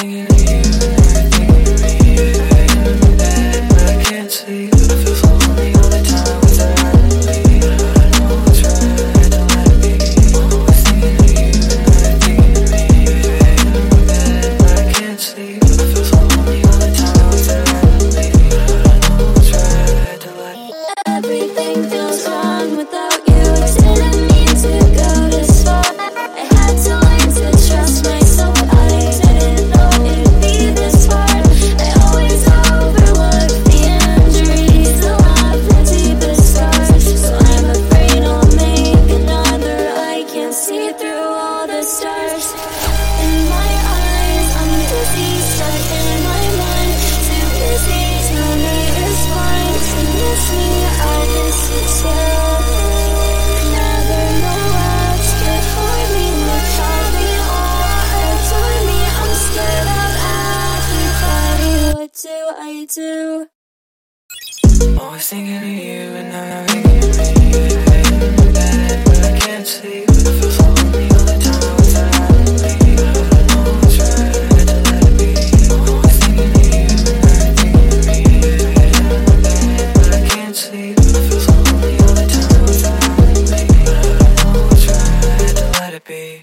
singing Always thinking of you and I